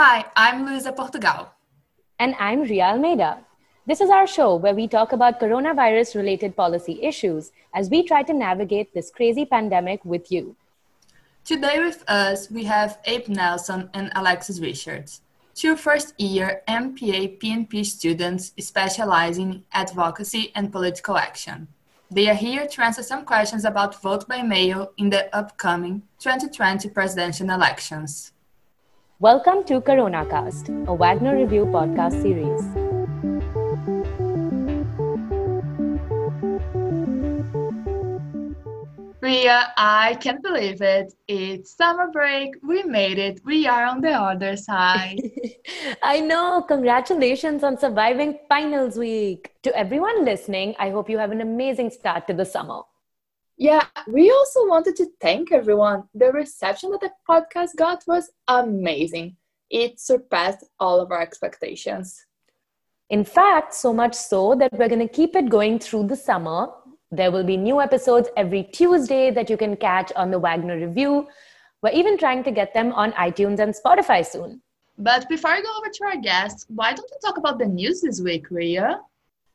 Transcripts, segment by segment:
Hi, I'm Luisa Portugal. And I'm Ria Almeida. This is our show where we talk about coronavirus related policy issues as we try to navigate this crazy pandemic with you. Today with us, we have Abe Nelson and Alexis Richards, two first year MPA PNP students specializing in advocacy and political action. They are here to answer some questions about vote by mail in the upcoming 2020 presidential elections. Welcome to CoronaCast, a Wagner Review podcast series. Ria, I can't believe it. It's summer break. We made it. We are on the other side. I know. Congratulations on surviving finals week. To everyone listening, I hope you have an amazing start to the summer. Yeah, we also wanted to thank everyone. The reception that the podcast got was amazing. It surpassed all of our expectations. In fact, so much so that we're going to keep it going through the summer there will be new episodes every Tuesday that you can catch on the Wagner Review. We're even trying to get them on iTunes and Spotify soon. But before I go over to our guests, why don't we talk about the news this week, Ria?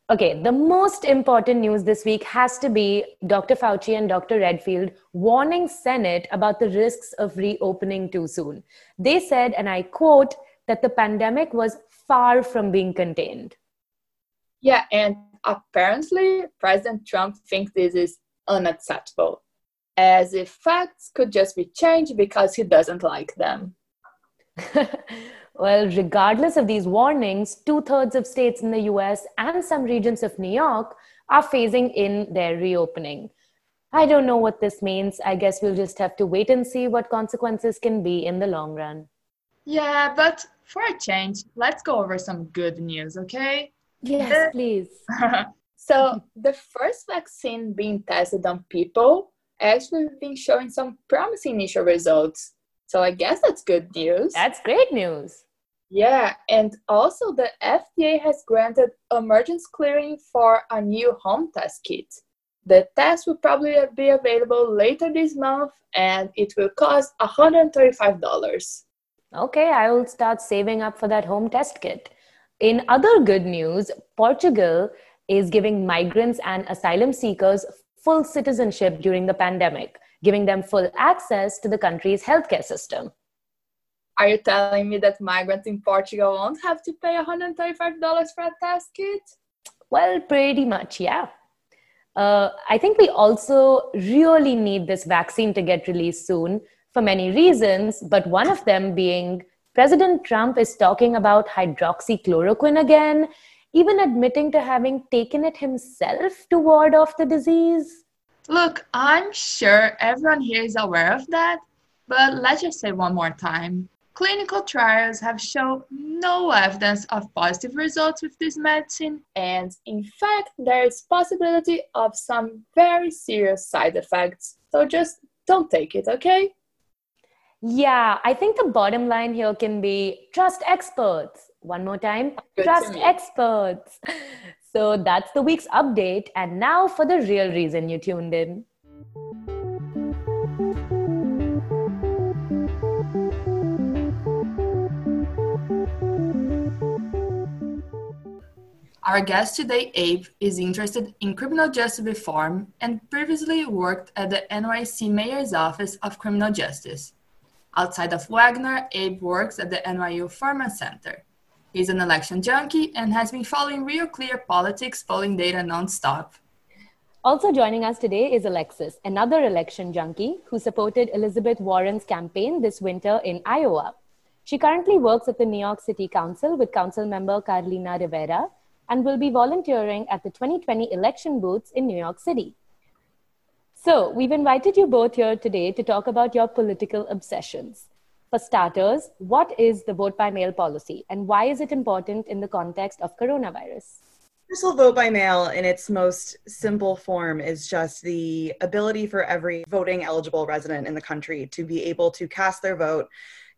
Okay, the most important news this week has to be Dr. Fauci and Dr. Redfield warning Senate about the risks of reopening too soon. They said, and I quote, that the pandemic was far from being contained. Yeah, and apparently President Trump thinks this is unacceptable, as if facts could just be changed because he doesn't like them. well, regardless of these warnings, two thirds of states in the US and some regions of New York are phasing in their reopening. I don't know what this means. I guess we'll just have to wait and see what consequences can be in the long run. Yeah, but for a change, let's go over some good news, okay? Yes, please. so the first vaccine being tested on people actually been showing some promising initial results. So I guess that's good news. That's great news. Yeah, and also the FDA has granted emergency clearing for a new home test kit. The test will probably be available later this month and it will cost $135. Okay, I will start saving up for that home test kit. In other good news, Portugal is giving migrants and asylum seekers full citizenship during the pandemic, giving them full access to the country's healthcare system. Are you telling me that migrants in Portugal won't have to pay $135 for a test kit? Well, pretty much, yeah. Uh, I think we also really need this vaccine to get released soon for many reasons, but one of them being President Trump is talking about hydroxychloroquine again, even admitting to having taken it himself to ward off the disease. Look, I'm sure everyone here is aware of that, but let's just say one more time. Clinical trials have shown no evidence of positive results with this medicine, and in fact, there is possibility of some very serious side effects. So just don't take it, okay? Yeah, I think the bottom line here can be trust experts. One more time, Good trust experts. So that's the week's update. And now for the real reason you tuned in. Our guest today, Abe, is interested in criminal justice reform and previously worked at the NYC Mayor's Office of Criminal Justice. Outside of Wagner, Abe works at the NYU Furman Center. He's an election junkie and has been following Real Clear politics polling data nonstop. Also joining us today is Alexis, another election junkie who supported Elizabeth Warren's campaign this winter in Iowa. She currently works at the New York City Council with Council member Carlina Rivera and will be volunteering at the 2020 election booths in New York City. So, we've invited you both here today to talk about your political obsessions. For starters, what is the vote by mail policy and why is it important in the context of coronavirus? Universal vote by mail, in its most simple form, is just the ability for every voting eligible resident in the country to be able to cast their vote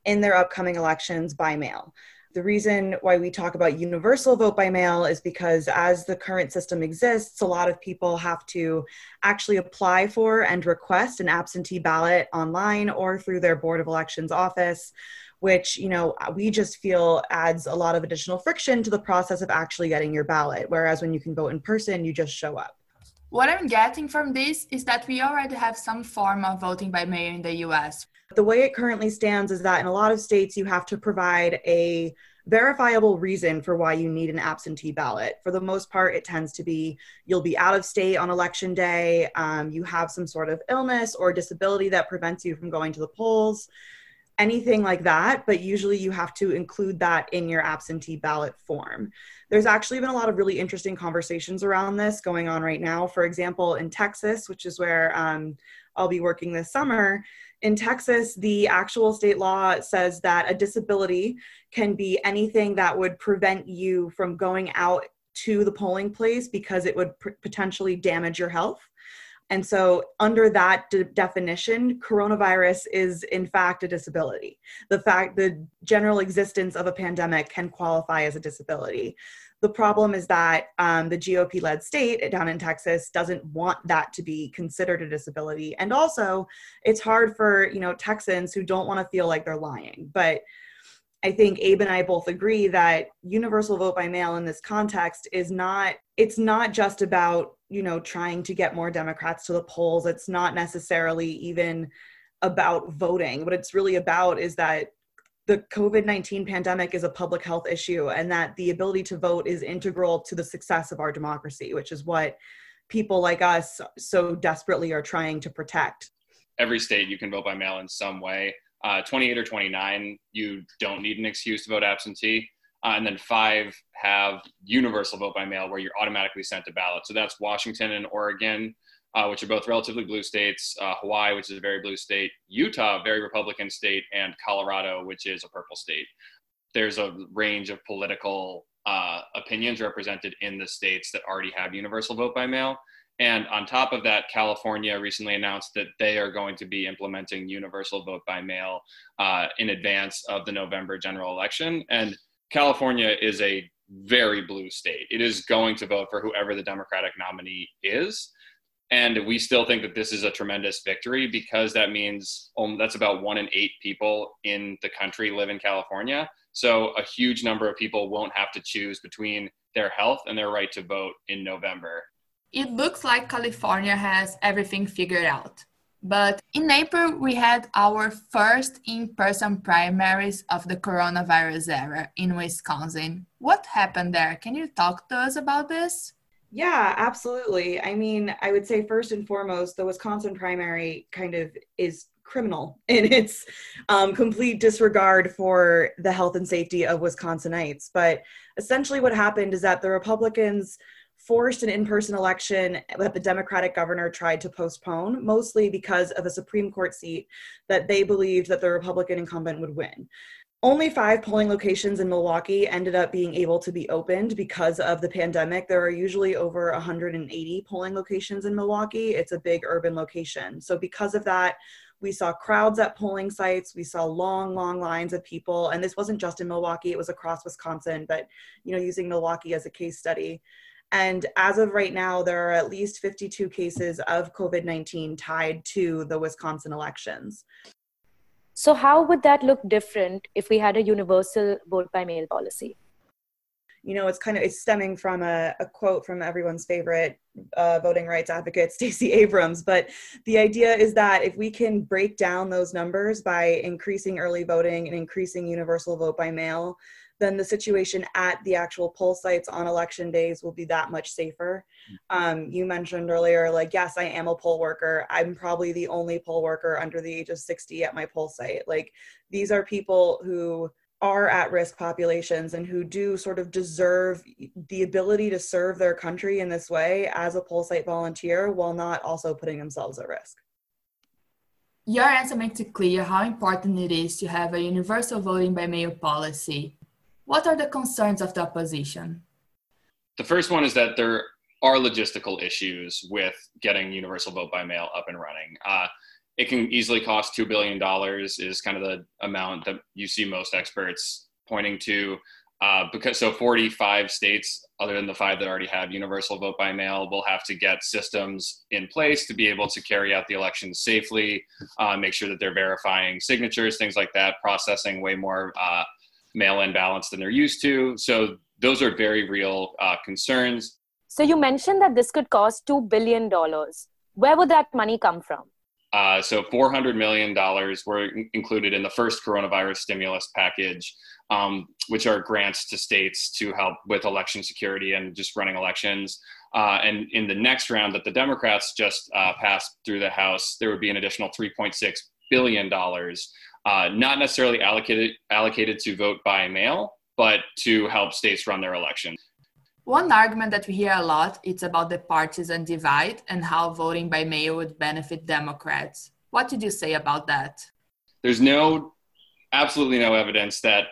in their upcoming elections by mail. The reason why we talk about universal vote by mail is because as the current system exists, a lot of people have to actually apply for and request an absentee ballot online or through their Board of Elections office, which you know we just feel adds a lot of additional friction to the process of actually getting your ballot. Whereas when you can vote in person you just show up. What i'm getting from this is that we already have some form of voting by mail in the us the way it currently stands is that in a lot of states you have to provide a verifiable reason for why you need an absentee ballot. For the most part, it tends to be you'll be out of state on election day, um, you have some sort of illness or disability that prevents you from going to the polls, anything like that. But usually you have to include that in your absentee ballot form. There's actually been a lot of really interesting conversations around this going on right now. For example, in Texas, which is where um, I'll be working this summer, in Texas, the actual state law says that a disability can be anything that would prevent you from going out to the polling place because it would pr- potentially damage your health. And so, under that de- definition, coronavirus is in fact a disability. The fact, the general existence of a pandemic can qualify as a disability. The problem is that um, the GOP led state down in Texas doesn't want that to be considered a disability. And also, it's hard for, you know, Texans who don't want to feel like they're lying. But I think Abe and I both agree that universal vote by mail in this context is not it's not just about, you know, trying to get more Democrats to the polls. It's not necessarily even about voting. What it's really about is that the COVID 19 pandemic is a public health issue and that the ability to vote is integral to the success of our democracy, which is what people like us so desperately are trying to protect. Every state you can vote by mail in some way. Uh, 28 or 29, you don't need an excuse to vote absentee. Uh, and then five have universal vote by mail where you're automatically sent a ballot. So that's Washington and Oregon uh, which are both relatively blue states, uh, Hawaii, which is a very blue state, Utah, very Republican state, and Colorado, which is a purple state. There's a range of political uh, opinions represented in the states that already have universal vote by mail. And on top of that, California recently announced that they are going to be implementing universal vote by mail uh, in advance of the November general election. And California is a very blue state. It is going to vote for whoever the Democratic nominee is. And we still think that this is a tremendous victory because that means um, that's about one in eight people in the country live in California. So a huge number of people won't have to choose between their health and their right to vote in November. It looks like California has everything figured out. But in April, we had our first in person primaries of the coronavirus era in Wisconsin. What happened there? Can you talk to us about this? Yeah, absolutely. I mean, I would say first and foremost, the Wisconsin primary kind of is criminal in its um, complete disregard for the health and safety of Wisconsinites. But essentially, what happened is that the Republicans forced an in person election that the Democratic governor tried to postpone, mostly because of a Supreme Court seat that they believed that the Republican incumbent would win only five polling locations in Milwaukee ended up being able to be opened because of the pandemic. There are usually over 180 polling locations in Milwaukee. It's a big urban location. So, because of that, we saw crowds at polling sites. We saw long, long lines of people. And this wasn't just in Milwaukee, it was across Wisconsin, but you know, using Milwaukee as a case study. And as of right now, there are at least 52 cases of COVID 19 tied to the Wisconsin elections. So, how would that look different if we had a universal vote by mail policy? You know, it's kind of it's stemming from a, a quote from everyone's favorite uh, voting rights advocate, Stacey Abrams. But the idea is that if we can break down those numbers by increasing early voting and increasing universal vote by mail, then the situation at the actual poll sites on election days will be that much safer. Um, you mentioned earlier, like, yes, I am a poll worker. I'm probably the only poll worker under the age of 60 at my poll site. Like, these are people who are at risk populations and who do sort of deserve the ability to serve their country in this way as a poll site volunteer while not also putting themselves at risk. Your answer makes it clear how important it is to have a universal voting by mail policy. What are the concerns of the opposition? The first one is that there are logistical issues with getting universal vote by mail up and running. Uh, it can easily cost $2 billion, is kind of the amount that you see most experts pointing to. uh, because so 45 states, other than the five that already have universal vote by mail, will have to get systems in place to be able to carry out the elections safely, uh, make sure that they're verifying signatures, things like that, processing way more uh, mail-in ballots than they're used to. So those are very real uh, concerns. So you mentioned that this could cost two billion dollars. Where would that money come from? Uh, so $400 million were included in the first coronavirus stimulus package, um, which are grants to states to help with election security and just running elections. Uh, and in the next round that the Democrats just uh, passed through the House, there would be an additional $3.6 billion, uh, not necessarily allocated, allocated to vote by mail, but to help states run their elections. One argument that we hear a lot is about the partisan divide and how voting by mail would benefit Democrats. What did you say about that? There's no, absolutely no evidence that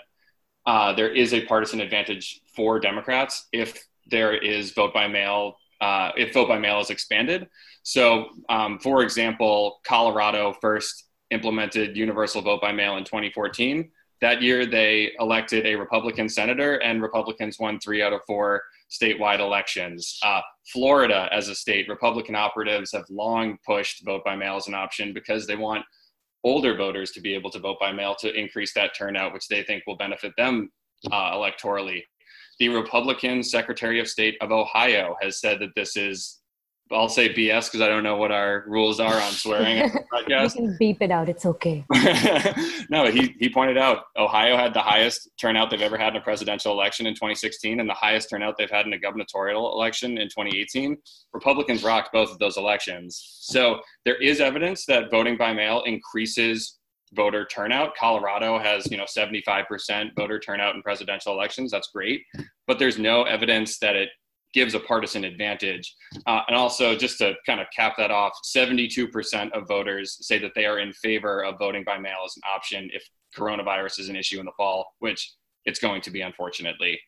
uh, there is a partisan advantage for Democrats if there is vote by mail, uh, if vote by mail is expanded. So, um, for example, Colorado first implemented universal vote by mail in 2014. That year, they elected a Republican senator, and Republicans won three out of four statewide elections. Uh, Florida, as a state, Republican operatives have long pushed vote by mail as an option because they want older voters to be able to vote by mail to increase that turnout, which they think will benefit them uh, electorally. The Republican Secretary of State of Ohio has said that this is I'll say BS because I don't know what our rules are on swearing on podcast. You can beep it out. It's okay. no, he, he pointed out Ohio had the highest turnout they've ever had in a presidential election in 2016 and the highest turnout they've had in a gubernatorial election in 2018. Republicans rocked both of those elections. So there is evidence that voting by mail increases voter turnout. Colorado has, you know, 75% voter turnout in presidential elections. That's great. But there's no evidence that it gives a partisan advantage. Uh, and also, just to kind of cap that off, 72% of voters say that they are in favor of voting by mail as an option if coronavirus is an issue in the fall, which it's going to be, unfortunately.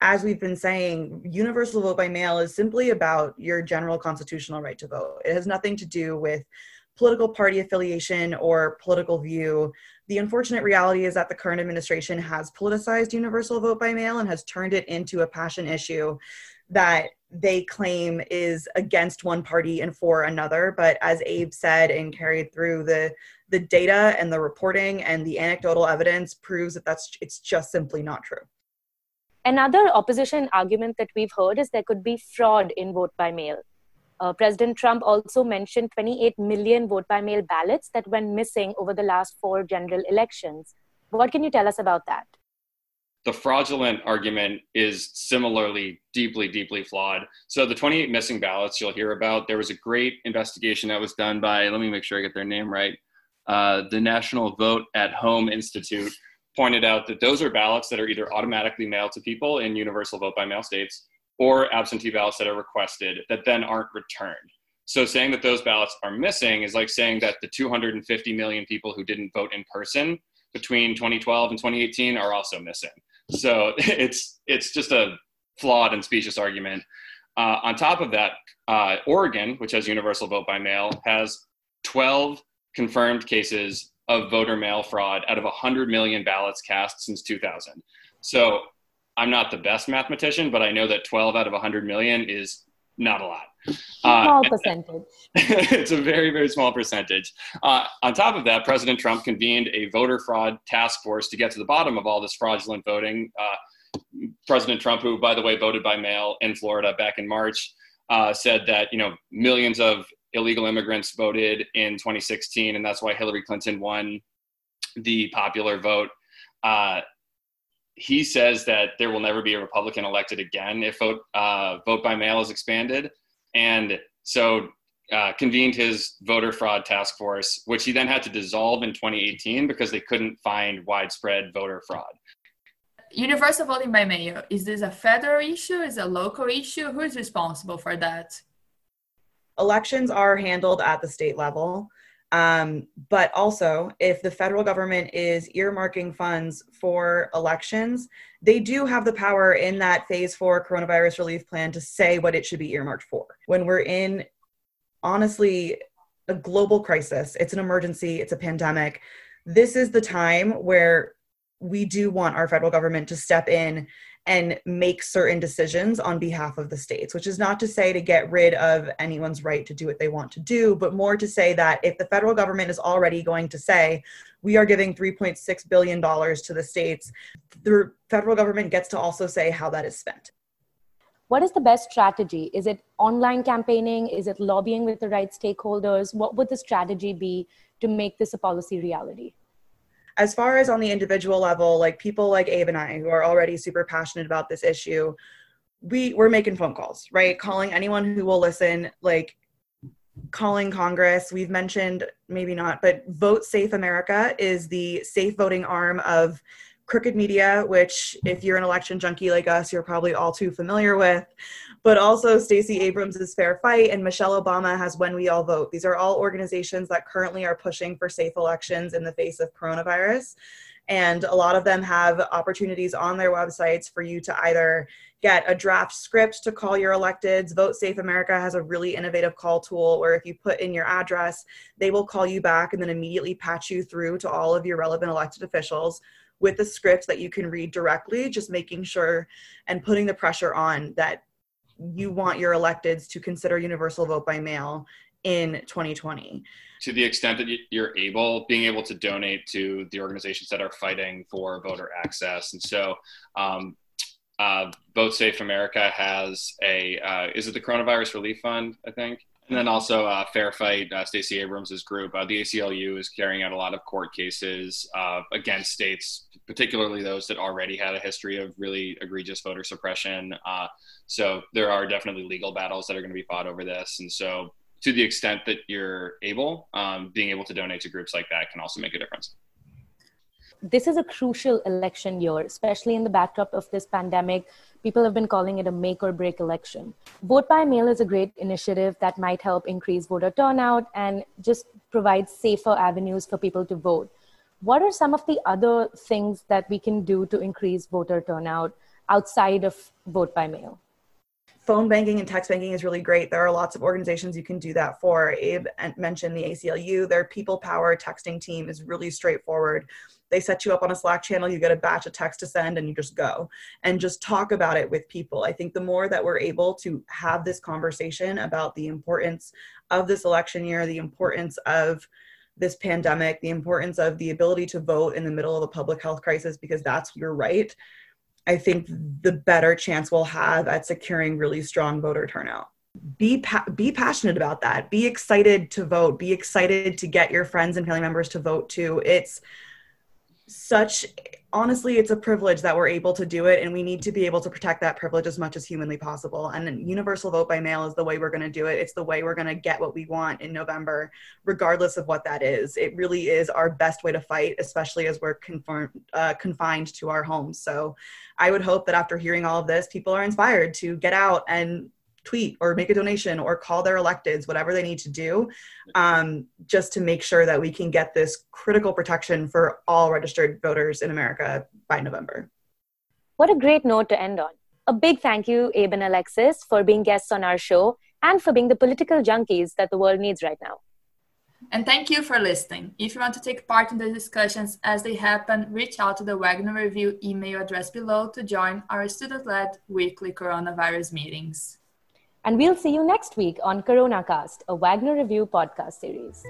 As we've been saying, universal vote by mail is simply about your general constitutional right to vote. It has nothing to do with political party affiliation or political view. The unfortunate reality is that the current administration has politicized universal vote by mail and has turned it into a passion issue that they claim is against one party and for another. But as Abe said and carried through, the the data and the reporting and the anecdotal evidence proves that that's it's just simply not true. Another opposition argument that we've heard is there could be fraud in vote by mail. Uh, President Trump also mentioned 28 million vote by mail ballots that went missing over the last four general elections. What can you tell us about that? The fraudulent argument is similarly deeply, deeply flawed. So, the 28 missing ballots you'll hear about, there was a great investigation that was done by, let me make sure I get their name right, uh, the National Vote at Home Institute pointed out that those are ballots that are either automatically mailed to people in universal vote by mail states or absentee ballots that are requested that then aren't returned. So saying that those ballots are missing is like saying that the 250 million people who didn't vote in person between 2012 and 2018 are also missing. So it's it's just a flawed and specious argument. Uh, on top of that, uh, Oregon, which has universal vote by mail, has 12 confirmed cases of voter mail fraud out of 100 million ballots cast since 2000. So I'm not the best mathematician, but I know that 12 out of 100 million is not a lot. Uh, small percentage. it's a very, very small percentage. Uh, on top of that, President Trump convened a voter fraud task force to get to the bottom of all this fraudulent voting. Uh, President Trump, who, by the way, voted by mail in Florida back in March, uh, said that you know millions of illegal immigrants voted in 2016, and that's why Hillary Clinton won the popular vote. He says that there will never be a Republican elected again if vote uh, vote by mail is expanded, and so uh, convened his voter fraud task force, which he then had to dissolve in 2018 because they couldn't find widespread voter fraud. Universal voting by mail is this a federal issue? Is it a local issue? Who is responsible for that? Elections are handled at the state level. Um, but also, if the federal government is earmarking funds for elections, they do have the power in that phase four coronavirus relief plan to say what it should be earmarked for. When we're in, honestly, a global crisis, it's an emergency, it's a pandemic. This is the time where we do want our federal government to step in and make certain decisions on behalf of the states, which is not to say to get rid of anyone's right to do what they want to do, but more to say that if the federal government is already going to say, we are giving $3.6 billion to the states, the federal government gets to also say how that is spent. What is the best strategy? Is it online campaigning? Is it lobbying with the right stakeholders? What would the strategy be to make this a policy reality? As far as on the individual level, like people like Abe and I, who are already super passionate about this issue, we we're making phone calls, right? Calling anyone who will listen, like calling Congress. We've mentioned maybe not, but Vote Safe America is the safe voting arm of Crooked Media, which if you're an election junkie like us, you're probably all too familiar with but also Stacey Abrams' Fair Fight and Michelle Obama has When We All Vote. These are all organizations that currently are pushing for safe elections in the face of coronavirus. And a lot of them have opportunities on their websites for you to either get a draft script to call your electeds. Vote Safe America has a really innovative call tool where if you put in your address, they will call you back and then immediately patch you through to all of your relevant elected officials with a script that you can read directly, just making sure and putting the pressure on that you want your electeds to consider universal vote by mail in 2020 to the extent that you're able being able to donate to the organizations that are fighting for voter access. And so um, uh, vote safe america has a uh, is it the coronavirus relief fund i think and then also uh, fair fight uh, stacey abrams' group uh, the aclu is carrying out a lot of court cases uh, against states particularly those that already had a history of really egregious voter suppression so there are definitely legal battles that are going to be fought over this. And so, to the extent that you're able, um, being able to donate to groups like that can also make a difference. This is a crucial election year, especially in the backdrop of this pandemic. People have been calling it a make or break election. Vote by mail is a great initiative that might help increase voter turnout and just provide safer avenues for people to vote. What are some of the other things that we can do to increase voter turnout outside of vote by mail? phone banking and text banking is really great. There are lots of organizations you can do that for. Abe mentioned the ACLU. Their people power texting team is really straightforward. They set you up on a Slack channel, you get a batch of text to send, and you just go and just talk about it with people. I think the more that we're able to have this conversation about the importance of this election year, the importance of this pandemic, the importance of the ability to vote in the middle of a public health crisis, because that's your right I think the better chance we'll have at securing really strong voter turnout. Be pa- be passionate about that. Be excited to vote. Be excited to get your friends and family members to vote too. It's such honestly it's a privilege that we're able to do it and we need to be able to protect that privilege as much as humanly possible. And universal vote by mail is the way we're going to do it. It's the way we're going to get what we want in november regardless of what that is. It really is our best way to fight especially as we're uh, confined to our homes. So i would hope that after hearing all of this people are inspired to get out and tweet or make a donation or call their electeds, whatever they need to do, um, just to make sure that we can get this critical protection for all registered voters in America by November. What a great note to end on. A big thank you, Abe and Alexis, for being guests on our show and for being the political junkies that the world needs right now. And thank you for listening. If you want to take part in the discussions as they happen, reach out to the Wagner Review email address below to join our student led weekly coronavirus meetings. And we'll see you next week on Corona Cast, a Wagner Review podcast series.